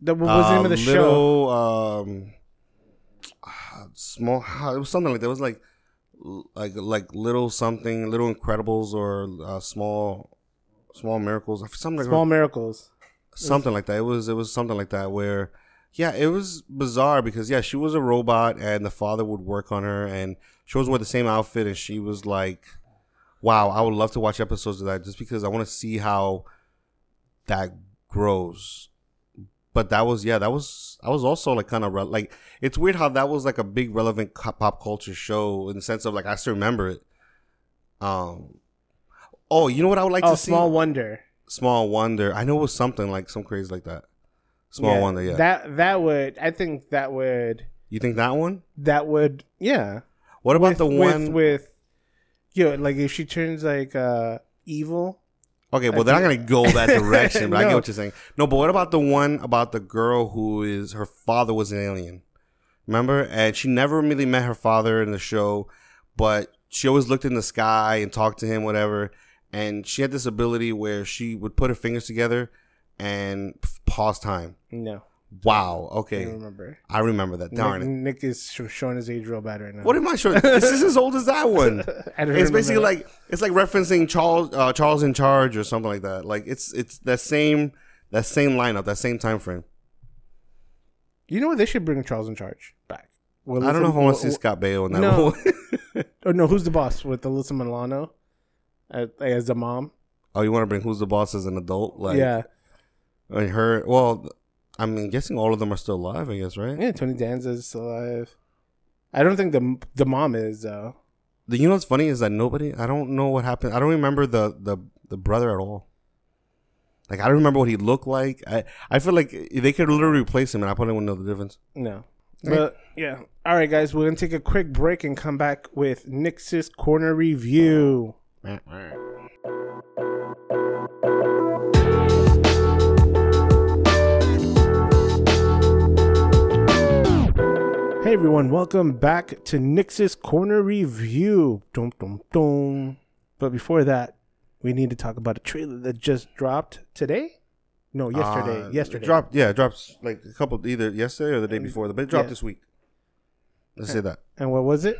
That what was the name Uh, of the show? little, Um, ah, small. It was something like that. It was like, like, like little something, little Incredibles or uh, small, small miracles. Something like Small Miracles. something like that. It was it was something like that where yeah, it was bizarre because yeah, she was a robot and the father would work on her and she was wear the same outfit and she was like wow, I would love to watch episodes of that just because I want to see how that grows. But that was yeah, that was I was also like kind of re- like it's weird how that was like a big relevant pop culture show in the sense of like I still remember it. Um Oh, you know what I would like oh, to see? Small Wonder. Small Wonder. I know it was something like some crazy like that. Small Wonder, yeah. That that would I think that would you think that one? that would yeah. What about with, the one? with you know, like if she turns like uh evil. okay, well they're not gonna go that direction, but I get what you're saying. No, but what about the one about the girl who is her father was an alien? Remember, and she never really met her father in the show, but she always looked in the sky and talked to him, whatever. And she had this ability where she would put her fingers together and pause time. No, Wow. Okay, don't remember. I remember that. Darn Nick, it. Nick is sh- showing his age real bad right now. What am I sure? this is as old as that one. I It's basically that. like it's like referencing Charles uh, Charles in Charge or something like that. Like it's it's that same that same lineup, that same time frame. you know what? They should bring Charles in charge back. Well, I don't know if I want to see Scott Baio in that No. role. Oh no, who's the boss with Alyssa Milano as, as the mom? oh, you want to bring Who's the Boss as an adult? Like, yeah, I her. Well, I mean, guessing all of them are still alive. I guess, right? yeah. Tony Danza's still alive. I don't think the the mom is though. The, you know what's funny is that nobody. I don't know what happened. I don't remember the the the brother at all. Like I don't remember what he looked like. I I feel like they could literally replace him, and I probably wouldn't know the difference. No. But yeah. All right, guys, we're gonna take a quick break and come back with Nix's corner review. Hey everyone, welcome back to Nix's corner review. Dum dum dum. But before that, we need to talk about a trailer that just dropped today. No, yesterday. Uh, yesterday. It dropped. Yeah, it drops like a couple either yesterday or the day before. But it dropped Yeah. this week. Let's say that And what was it?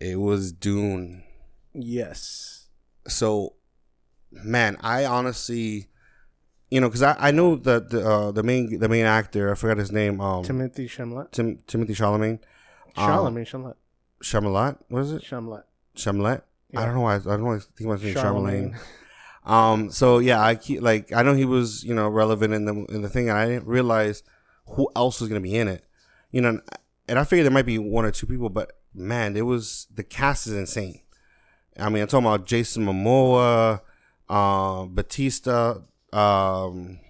it was Dune. Yes. So, man, I honestly, you know, because I, I know that the uh, the main the main actor I forgot his name um Timothée Chalamet. Tim, Timothée Chalamet Um, Chalamet. Chalamet. Chalamet what is it Chalamet. Chalamet I don't know why I, I don't know why I think about saying. Charlemagne. Um. So yeah, I keep like I know he was you know relevant in the in the thing, and I didn't realize who else was gonna be in it. You know, and I figured there might be one or two people, but man, it was the cast is insane. I mean, I'm talking about Jason Momoa, uh, Batista. Um,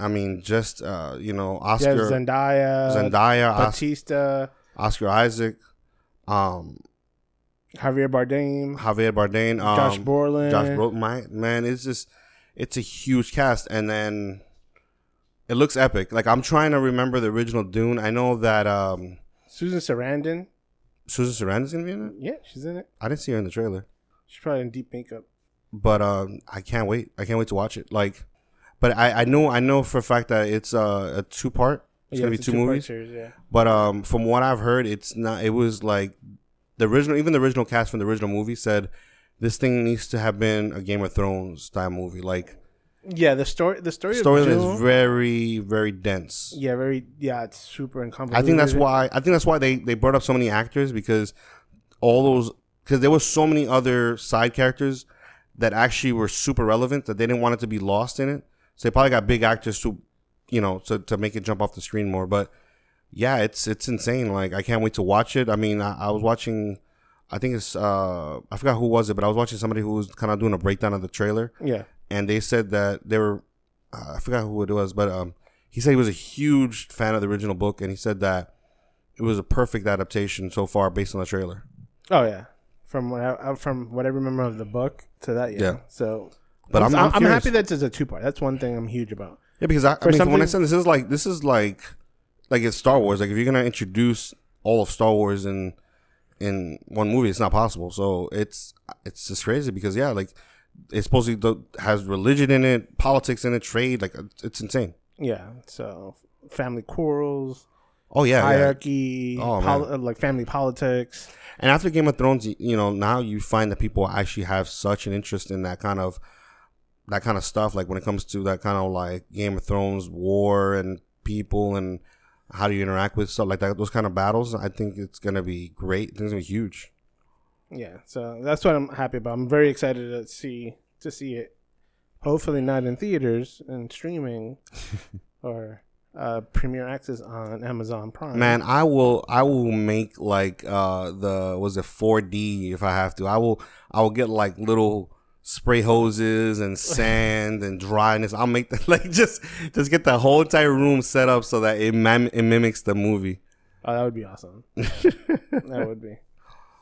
I mean, just uh, you know, Yeah, Oscar Zendaya. Zendaya, Os- Batista. Oscar Isaac, um, Javier Bardem. Javier Bardem, um, Josh Brolin. Josh Brolin, my man, it's just it's a huge cast, and then it looks epic. Like I'm trying to remember the original Dune. I know that um, Susan Sarandon. Susan Sarandon's gonna be in it. Yeah, she's in it. I didn't see her in the trailer, She's probably in deep makeup. But um, I can't wait. I can't wait to watch it. Like, but I I know I know for a fact that it's uh, a two part. It's Yeah, gonna be two two-part movies. Series, yeah. But um, from what I've heard, it's not. It was like the original. Even the original cast from the original movie said this thing needs to have been a Game of Thrones style movie. Like Yeah, the story. The story. story of is very very dense. Yeah, very. Yeah, it's super uncomfortable. I think that's why. I think that's why they they brought up so many actors because all those because there was so many other side characters that actually were super relevant that they didn't want it to be lost in it. So they probably got big actors to, you know, to to make it jump off the screen more. But yeah, it's it's insane. Like I can't wait to watch it. I mean, I, I was watching. I think it's uh I forgot who was it, but I was watching somebody who was kind of doing a breakdown of the trailer Yeah. and they said that they were uh, I forgot who it was, but um, he said he was a huge fan of the original book, and he said that it was a perfect adaptation so far based on the trailer. Oh yeah, from what I, uh, from what I remember of the book to that, yeah. Yeah. So, But I'm, I'm, I'm, happy that it's a two part. That's one thing I'm huge about. Yeah, because I, I mean, when I said this is like this is like like it's Star Wars. Like if you're gonna introduce all of Star Wars in in one movie, it's not possible. So it's it's just crazy because yeah, like it's supposed to has religion in it, politics in it, trade. Like it's insane. Yeah. So family quarrels, Oh yeah, yeah. hierarchy, Oh, poli- uh, like family politics. And after Game of Thrones, you- know, now you find that people actually have such an interest in that kind of that kind of stuff. Like when it comes to that kind of like Game of Thrones war and people and how do you interact with stuff like that, those kind of battles. I think it's gonna be great. Things think it's gonna be huge. Yeah. So that's what I'm happy about. I'm very excited to see to see it. Hopefully not in theaters and streaming, or uh, premiere access on Amazon Prime. Man, I will I will make like uh the was it 4D if I have to. I will I will get like little spray hoses and sand and dryness. I'll make the like just just get the whole entire room set up so that it mim- it mimics the movie. Oh, that would be awesome. that would be.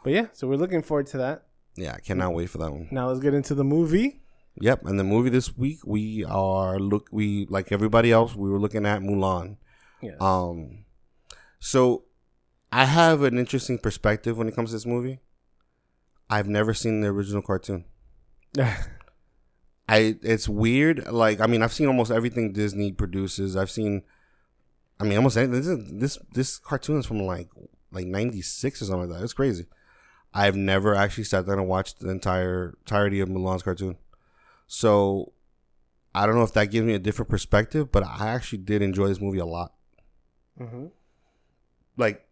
But yeah, so we're looking forward to that. Yeah, I cannot wait for that one. Now let's get into the movie. Yep, and the movie this week we are look we like everybody else we were looking at Mulan. Yes. Um, so I have an interesting perspective when it comes to this movie. I've never seen the original cartoon. I it's weird. Like I mean, I've seen almost everything Disney produces. I've seen, I mean, almost anything. This is, this this cartoon is from like like ninety six or something like that. It's crazy. I've never actually sat down and watched the entire entirety of Mulan's cartoon. So I don't know if that gives me a different perspective, but I actually did enjoy this movie a lot. hmm Like,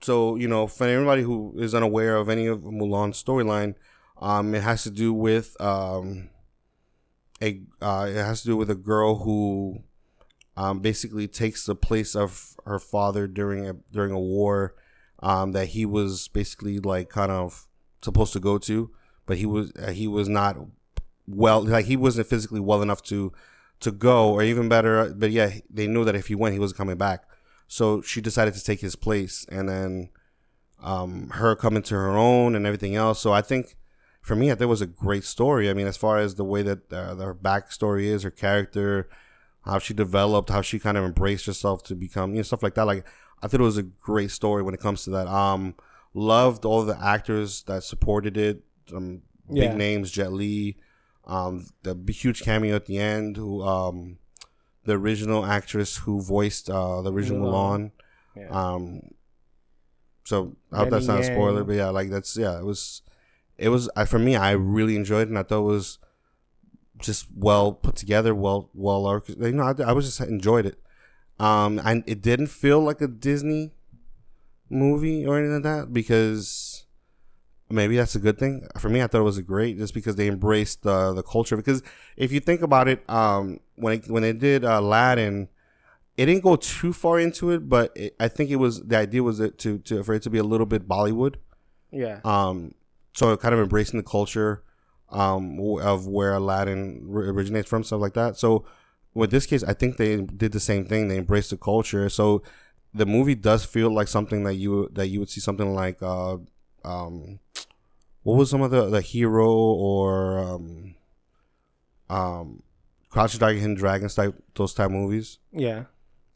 so you know, for anybody who is unaware of any of Mulan's storyline, um, it has to do with um, a uh, it has to do with a girl who um, basically takes the place of her father during a during a war um, that he was basically like kind of supposed to go to, but he was uh, he was not well like he wasn't physically well enough to to go or even better but yeah they knew that if he went he wasn't coming back. So she decided to take his place and then um her coming to her own and everything else. So i think for me i think it was a great story. I mean as far as the way that uh, her backstory is her character how she developed how she kind of embraced herself to become you know stuff like that. Like i thought it was a great story when it comes to that. Um loved all the actors that supported it um big Yeah. names jet li um the huge cameo at the end who um the original actress who voiced uh the original Mulan. Mulan. Yeah. Um so I hope that's not a spoiler, but yeah, like that's yeah, it was it was I for me I really enjoyed it and I thought it was just well put together, well well you know, I, I was just enjoyed it. Um and it didn't feel like a Disney movie or anything like that because maybe that's a good thing for me. I thought it was a great just because they embraced the the culture. Because if you think about it, um, when it, when they did uh, Aladdin, it didn't go too far into it, but it, I think it was the idea was it to to for it to be a little bit Bollywood. yeah. Um, so kind of embracing the culture um of where Aladdin originates from, stuff like that. So with this case, I think they did the same thing. They embraced the culture. So the movie does feel like something that you that you would see something like uh um what was some of the the hero or um um Crouch Tiger Hidden Dragons type those type movies. Yeah.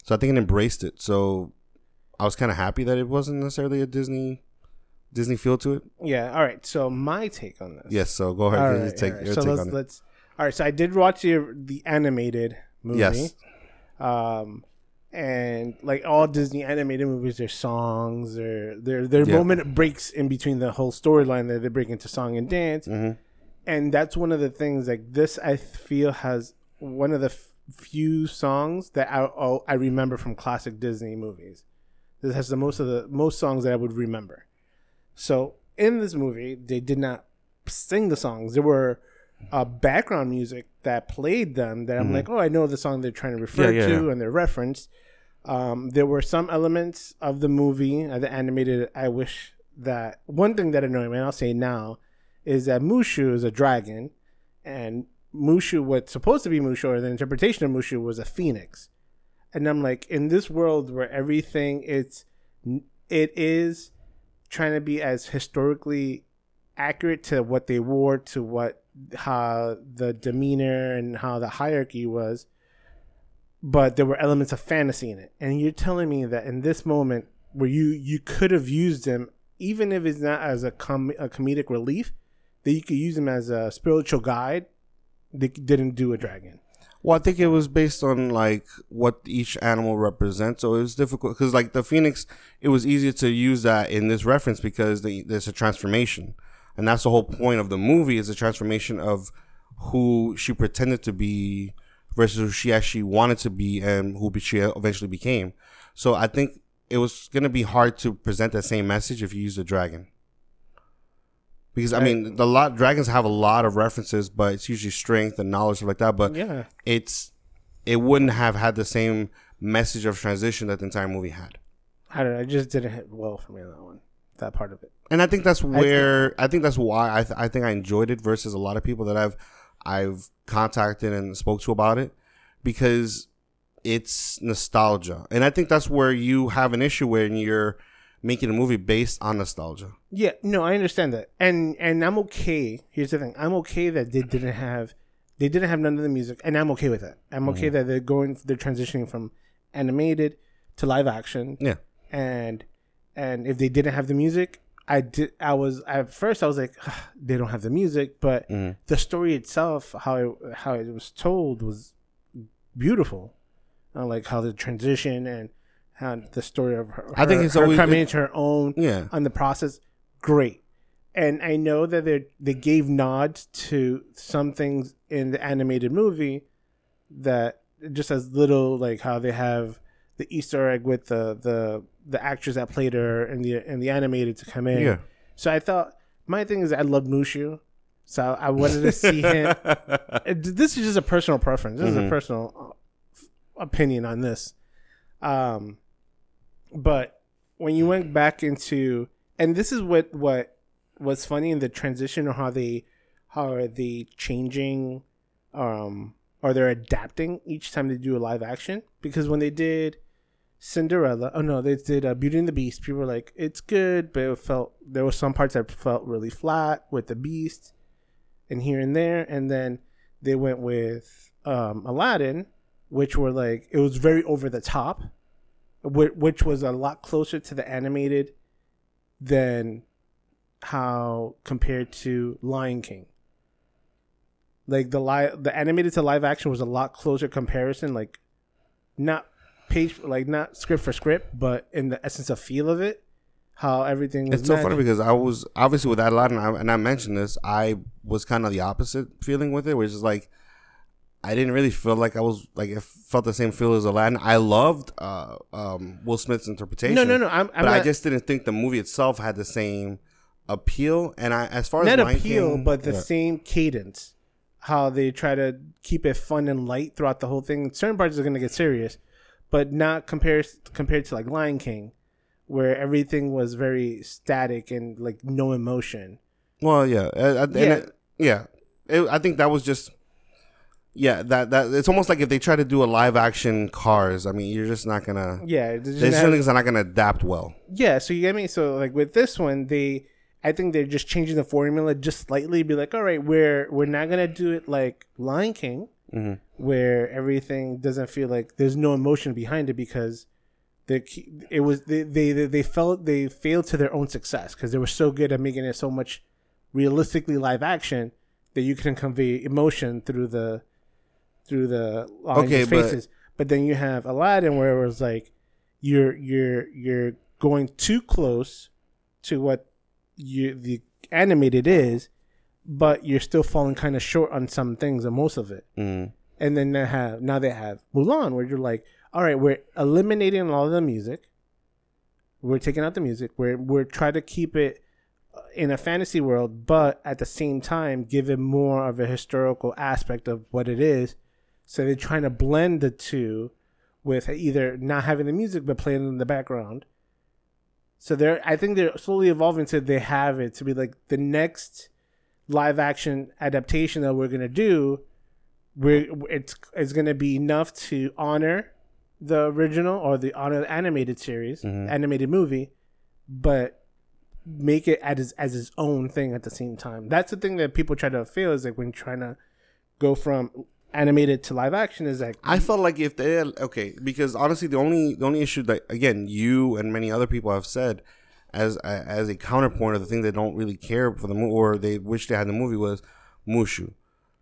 So I think it embraced it. So I was kind of happy that it wasn't necessarily a Disney Disney feel to it. Yeah. All right. So my take on this. Yes. So go ahead. All right, take all right. your So take let's on it. let's. All right. So I did watch the the animated movie. Yes. Um, and like all Disney animated movies, their songs, their their their Yeah. moment breaks in between the whole storyline that they break into song and dance, Mhm. and that's one of the things. Like this, I feel has one of the f- few songs that I oh, I remember from classic Disney movies. This has the most of the most songs that I would remember. So in this movie, they did not sing the songs. There were uh, background music that played them. That I'm like, oh, I know the song they're trying to refer Mm-hmm. Yeah, yeah, to yeah. and they're referenced. Um, there were some elements of the movie, uh, the animated. I wish that one thing that annoyed me, and I'll say now, is that Mushu is a dragon, and Mushu, what's supposed to be Mushu, or the interpretation of Mushu, was a phoenix. And I'm like, in this world where everything it's it is trying to be as historically accurate to what they wore to what how the demeanor and how the hierarchy was but there were elements of fantasy in it. And you're telling me that in this moment where you you could have used them even if it's not as a, com- a comedic relief that you could use them as a spiritual guide they didn't do a dragon. Well, I think it was based on like what each animal represents, so it was difficult because like the phoenix, it was easier to use that in this reference because they, there's a transformation, and that's the whole point of the movie is the transformation of who she pretended to be versus who she actually wanted to be and who she eventually became. So I think it was gonna be hard to present that same message if you use a dragon. Because I mean, the lot dragons have a lot of references, but it's usually strength and knowledge stuff like that. But yeah it's it wouldn't have had the same message of transition that the entire movie had. i don't know it just didn't hit well for me on that one that part of it And I think that's where I think, that's why I th- I think I enjoyed it versus a lot of people that I've I've contacted and spoke to about it because it's nostalgia. And I think that's where you have an issue when you're making a movie based on nostalgia. Yeah, no, I understand that, and and I'm okay. Here's the thing: I'm okay that they didn't have, they didn't have none of the music, and I'm okay with that. I'm okay mm-hmm. that they're going, they're transitioning from animated to live action, Yeah. and and if they didn't have the music, I did. I was at first I was like, they don't have the music, but mm. the story itself, how it, how it was told, was beautiful. I like how the transition and how the story of her, I think it's her always- coming into her own Yeah. on the process great and i know that they they gave nods to some things in the animated movie that just as little like how they have the easter egg with the the the actress that played her in the in the animated to come in. Yeah. so i thought my thing is i love mushu so i wanted to see him. This is just a personal preference. This is a personal uh, opinion on this. Um but when you went back into and this is what what was funny in the transition or how they how are they changing um or they're adapting each time they do a live action? Because when they did Cinderella oh no they did uh, Beauty and the Beast people were like it's good but it felt there were some parts that felt really flat with the Beast and here and there and then they went with um Aladdin which were like it was very over the top whi- which was a lot closer to the animated than how compared to Lion King. Like the li- the animated to live action was a lot closer comparison, like not page like not script for script, but in the essence of feel of it, how everything was. It's so funny because I was obviously with Aladdin, I, and I mentioned this. I was kind of the opposite feeling with it, which is like I didn't really feel like I was like I felt the same feel as Aladdin. I loved uh, um, Will Smith's interpretation. No, no, no. I'm, I'm but I just didn't think the movie itself had the same appeal. And I, as far as not appeal, King- but the yeah. same cadence. How they try to keep it fun and light throughout the whole thing. Certain parts are gonna get serious, but not compared compared to like Lion King, where everything was very static and like no emotion. Well, yeah, uh, uh, Yeah. it- yeah. It, I think that was just. Yeah, that that it's almost like if they try to do a live action Cars. I mean, you're just not gonna. Yeah, it's just There's not- certain things are not gonna adapt well. Yeah, so you get me. So like with this one, they I think they're just changing the formula just slightly. Be like, all right, we're we're not gonna do it like Lion King, Mm-hmm. where everything doesn't feel like there's no emotion behind it because they it was they they they, felt they failed to their own success because they were so good at making it so much realistically live action that you can convey emotion through the through the Okay, okay, but- faces. But, then you have Aladdin where it was like you're you're you're going too close to what you the animated is, but you're still falling kind of short on some things and most of it. Mm. And then they have now they have Mulan where you're like, all right, we're eliminating all of the music. We're taking out the music. We're we're trying to keep it uh, in a fantasy world, but at the same time give it more of a historical aspect of what it is. So they're trying to blend the two with either not having the music but playing in the background. So they're I think they're slowly evolving to they have it to be like the next live action adaptation that we're gonna do. We're it's it's gonna be enough to honor the original or the honor the animated series, mm-hmm. animated movie, but make it as his, as his own thing at the same time. That's the thing that people try to feel is like when trying to go from animated to live action is like I felt like if they okay, because honestly, the only the only issue that again you and many other people have said as as a counterpoint of the thing they don't really care for the movie or they wish they had the movie was Mushu.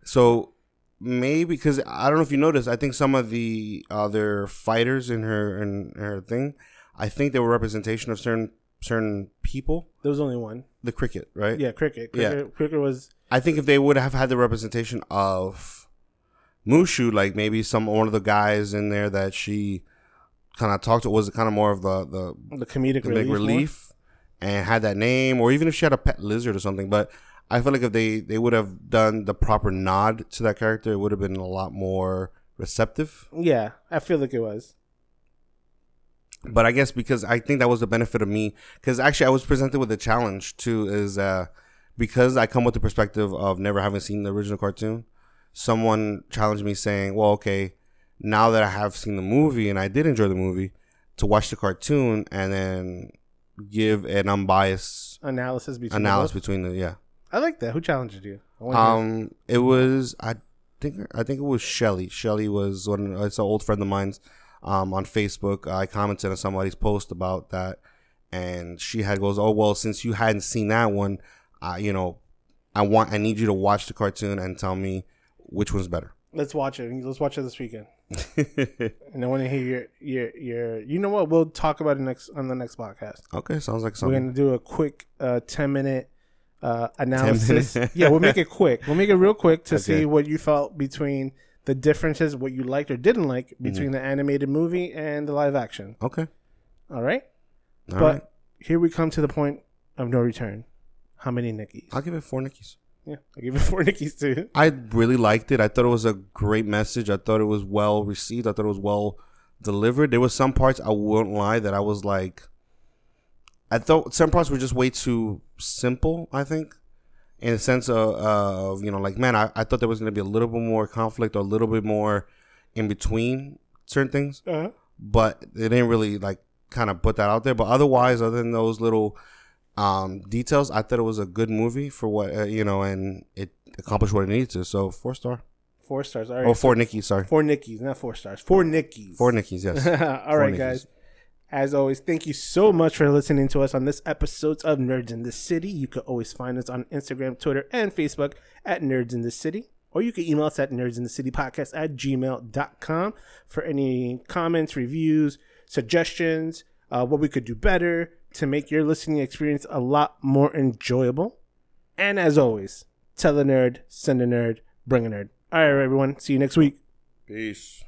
So maybe because I don't know if you noticed, I think some of the other fighters in her in her thing, I think they were representation of certain certain people. there was only one. The cricket, right? Yeah, cricket. Yeah. Cricket, cricket was I think if they would have had the representation of Mushu, like maybe some one of the guys in there that she kind of talked to was kind of more of the the, the comedic the relief. relief and had that name, or even if she had a pet lizard or something. But I feel like if they they would have done the proper nod to that character, it would have been a lot more receptive. Yeah, I feel like it was. But I guess because I think that was the benefit of me, because actually I was presented with a challenge too, is uh, because I come with the perspective of never having seen the original cartoon. Someone challenged me saying, "Well, okay, now that I have seen the movie and I did enjoy the movie, to watch the cartoon and then give an unbiased Analysis between analysis both. between the yeah." I like that. Who challenged you? I wanna hear. Um, it was I think I think it was Shelly. Shelly was one. It's an old friend of mine's. Um, on Facebook, I commented on somebody's post about that, and she had goes, "Oh well, since you hadn't seen that one, I you know, I want I need you to watch the cartoon and tell me which one's better." Let's watch it. Let's watch it this weekend. And I want to hear your your your. You know what? We'll talk about it next on the next podcast. okay, sounds like something. We're gonna do a quick uh, ten minute uh, analysis. minute. yeah, we'll make it quick. We'll make it real quick to Okay. see what you felt between the differences, what you liked or didn't like Mm-hmm. between the animated movie and the live action. Okay, All right, all but right. here we come to the point of no return. How many Nickies? I'll give it four Nickies. Yeah, I give it four Nickies too. I really liked it. I thought it was a great message. I thought it was well received. I thought it was well delivered. There were some parts I won't lie that I was like, I thought some parts were just way too simple. I think, in the sense of, uh, of you know, like man, I, I thought there was going to be a little bit more conflict or a little bit more in between certain things, Uh-huh. but they didn't really like kind of put that out there. But otherwise, other than those little um, details, I thought it was a good movie for what uh, you know, and it accomplished what it needed to. So four star. Four stars. All right. Oh, four Nickies, sorry. Four Nickies, not four stars. Four Nickies. Four Nickies, yes. All right, Nickies. guys. As always, thank you so much for listening to us on this episode of Nerds in the City. You can always find us on Instagram, Twitter, and Facebook at Nerds in the City. Or you can email us at nerds in the city podcast at gmail.com for any comments, reviews, suggestions, uh, what we could do better to make your listening experience a lot more enjoyable. And as always, tell a nerd, send a nerd, bring a nerd. All right, everyone. See you next week. Peace.